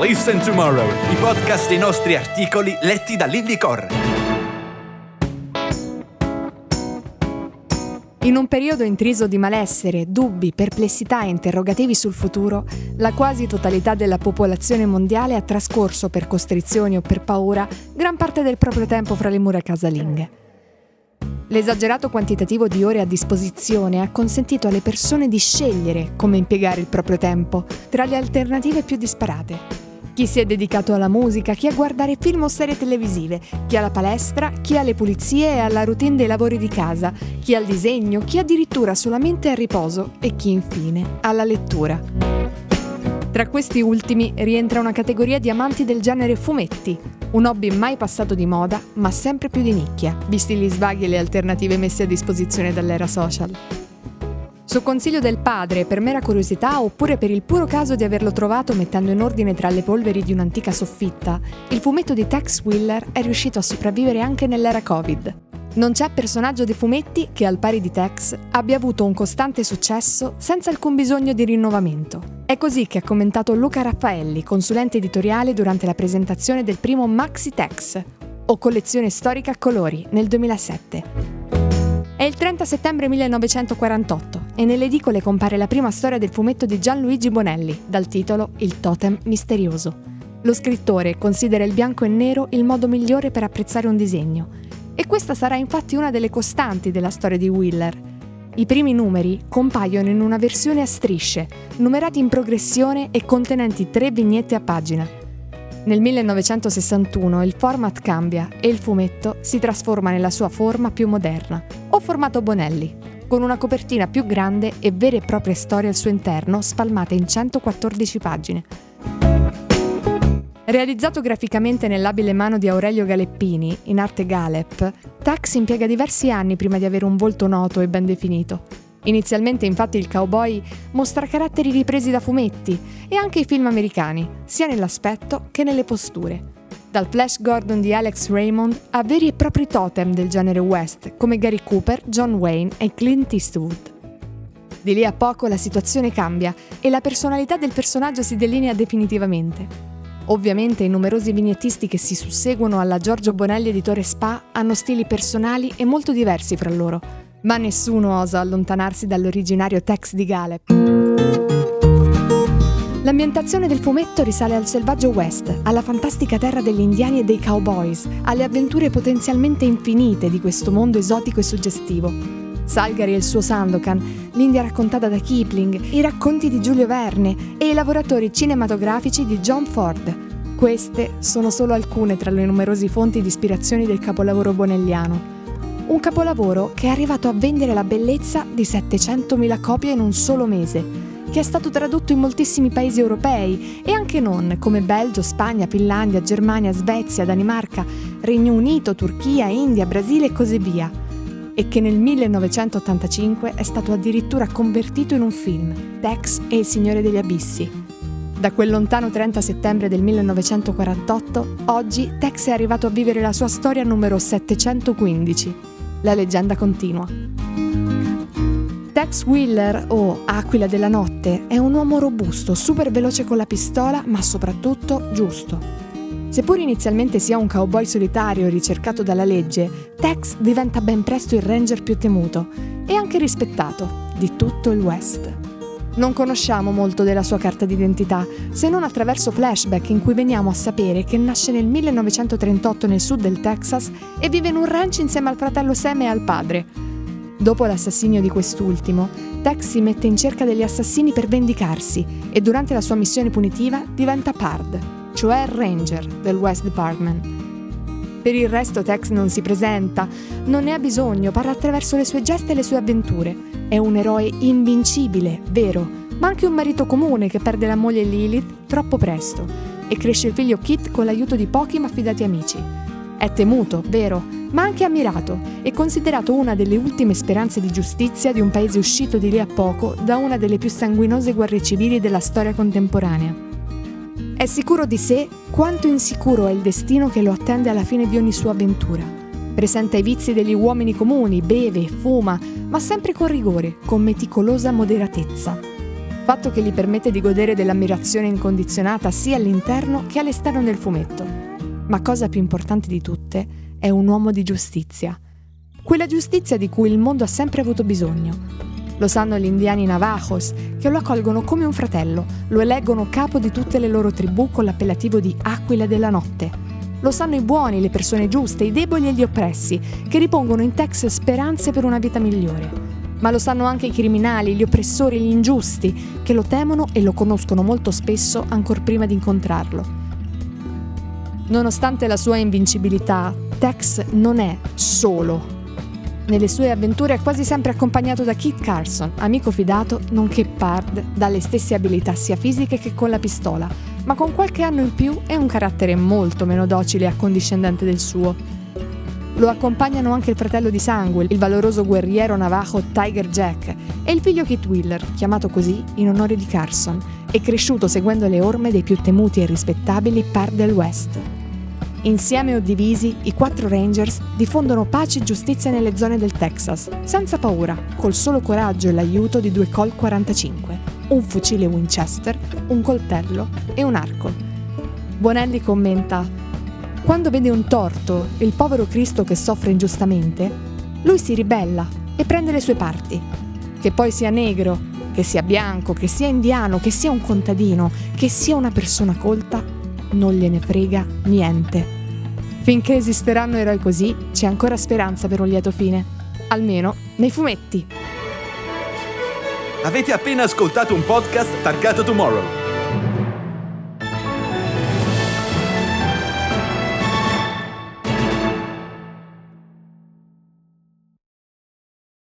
Listen Tomorrow, i podcast dei nostri articoli letti da Lilly Corre. In un periodo intriso di malessere, dubbi, perplessità e interrogativi sul futuro, la quasi totalità della popolazione mondiale ha trascorso per costrizioni o per paura gran parte del proprio tempo fra le mura casalinghe. L'esagerato quantitativo di ore a disposizione ha consentito alle persone di scegliere come impiegare il proprio tempo tra le alternative più disparate. Chi si è dedicato alla musica, chi a guardare film o serie televisive, chi alla palestra, chi alle pulizie e alla routine dei lavori di casa, chi al disegno, chi addirittura solamente al riposo e chi infine alla lettura. Tra questi ultimi rientra una categoria di amanti del genere fumetti, un hobby mai passato di moda, ma sempre più di nicchia, visti gli svaghi e le alternative messe a disposizione dall'era social. Su consiglio del padre, per mera curiosità oppure per il puro caso di averlo trovato mettendo in ordine tra le polveri di un'antica soffitta, il fumetto di Tex Willer è riuscito a sopravvivere anche nell'era Covid. Non c'è personaggio dei fumetti che, al pari di Tex, abbia avuto un costante successo senza alcun bisogno di rinnovamento. È così che ha commentato Luca Raffaelli, consulente editoriale durante la presentazione del primo Maxi Tex, o collezione storica a colori, nel 2007. È il 30 settembre 1948 e nelle edicole compare la prima storia del fumetto di Gianluigi Bonelli, dal titolo Il totem misterioso. Lo scrittore considera il bianco e nero il modo migliore per apprezzare un disegno. E questa sarà infatti una delle costanti della storia di Wheeler. I primi numeri compaiono in una versione a strisce, numerati in progressione e contenenti tre vignette a pagina. Nel 1961 il format cambia e il fumetto si trasforma nella sua forma più moderna, o formato Bonelli, con una copertina più grande e vere e proprie storie al suo interno spalmate in 114 pagine. Realizzato graficamente nell'abile mano di Aurelio Galeppini, in arte Galep, Tax impiega diversi anni prima di avere un volto noto e ben definito. Inizialmente infatti il cowboy mostra caratteri ripresi da fumetti e anche i film americani, sia nell'aspetto che nelle posture. Dal Flash Gordon di Alex Raymond a veri e propri totem del genere West come Gary Cooper, John Wayne e Clint Eastwood. Di lì a poco la situazione cambia e la personalità del personaggio si delinea definitivamente. Ovviamente i numerosi vignettisti che si susseguono alla Giorgio Bonelli editore Spa hanno stili personali e molto diversi fra loro, ma nessuno osa allontanarsi dall'originario Tex di Galep. L'ambientazione del fumetto risale al selvaggio West, alla fantastica terra degli indiani e dei cowboys, alle avventure potenzialmente infinite di questo mondo esotico e suggestivo. Salgari e il suo Sandokan, l'India raccontata da Kipling, i racconti di Giulio Verne e i lavoratori cinematografici di John Ford. Queste sono solo alcune tra le numerose fonti di ispirazione del capolavoro bonelliano un capolavoro che è arrivato a vendere la bellezza di 700.000 copie in un solo mese, che è stato tradotto in moltissimi paesi europei e anche non, come Belgio, Spagna, Finlandia, Germania, Svezia, Danimarca, Regno Unito, Turchia, India, Brasile e così via, e che nel 1985 è stato addirittura convertito in un film, Tex e il Signore degli Abissi. Da quel lontano 30 settembre del 1948, oggi Tex è arrivato a vivere la sua storia numero 715 la leggenda continua. Tex Wheeler, o Aquila della Notte, è un uomo robusto, super veloce con la pistola, ma soprattutto giusto. Seppur inizialmente sia un cowboy solitario ricercato dalla legge, Tex diventa ben presto il ranger più temuto e anche rispettato di tutto il West. Non conosciamo molto della sua carta d'identità, se non attraverso flashback in cui veniamo a sapere che nasce nel 1938 nel sud del Texas e vive in un ranch insieme al fratello Sam e al padre. Dopo l'assassinio di quest'ultimo, Tex si mette in cerca degli assassini per vendicarsi e durante la sua missione punitiva diventa Pard, cioè Ranger del West Department. Per il resto Tex non si presenta, non ne ha bisogno, parla attraverso le sue gesta e le sue avventure è un eroe invincibile, vero, ma anche un marito comune che perde la moglie Lilith troppo presto e cresce il figlio Kit con l'aiuto di pochi ma fidati amici. È temuto, vero, ma anche ammirato e considerato una delle ultime speranze di giustizia di un paese uscito di lì a poco da una delle più sanguinose guerre civili della storia contemporanea. È sicuro di sé quanto insicuro è il destino che lo attende alla fine di ogni sua avventura Presenta i vizi degli uomini comuni, beve, fuma, ma sempre con rigore, con meticolosa moderatezza. fatto che gli permette di godere dell'ammirazione incondizionata sia all'interno che all'esterno del fumetto. Ma cosa più importante di tutte, è un uomo di giustizia. Quella giustizia di cui il mondo ha sempre avuto bisogno. Lo sanno gli indiani Navajos, che lo accolgono come un fratello, lo eleggono capo di tutte le loro tribù con l'appellativo di Aquila della Notte. Lo sanno i buoni, le persone giuste, i deboli e gli oppressi, che ripongono in Tex speranze per una vita migliore ma lo sanno anche i criminali, gli oppressori, gli ingiusti, che lo temono e lo conoscono molto spesso ancor prima di incontrarlo. Nonostante la sua invincibilità, Tex non è solo. Nelle sue avventure è quasi sempre accompagnato da Kit Carson, amico fidato, nonché Pard, dalle stesse abilità sia fisiche che con la pistola, ma con qualche anno in più e un carattere molto meno docile e accondiscendente del suo. Lo accompagnano anche il fratello di sangue, il valoroso guerriero navajo Tiger Jack, e il figlio Kit Wheeler, chiamato così in onore di Carson, e cresciuto seguendo le orme dei più temuti e rispettabili par del West. Insieme o divisi, i quattro Rangers diffondono pace e giustizia nelle zone del Texas, senza paura, col solo coraggio e l'aiuto di due Colt 45, un fucile Winchester, un coltello e un arco. Bonelli commenta quando vede un torto, il povero Cristo che soffre ingiustamente, lui si ribella e prende le sue parti. Che poi sia negro, che sia bianco, che sia indiano, che sia un contadino, che sia una persona colta, non gliene frega niente. Finché esisteranno eroi così, c'è ancora speranza per un lieto fine. Almeno nei fumetti. Avete appena ascoltato un podcast targato Tomorrow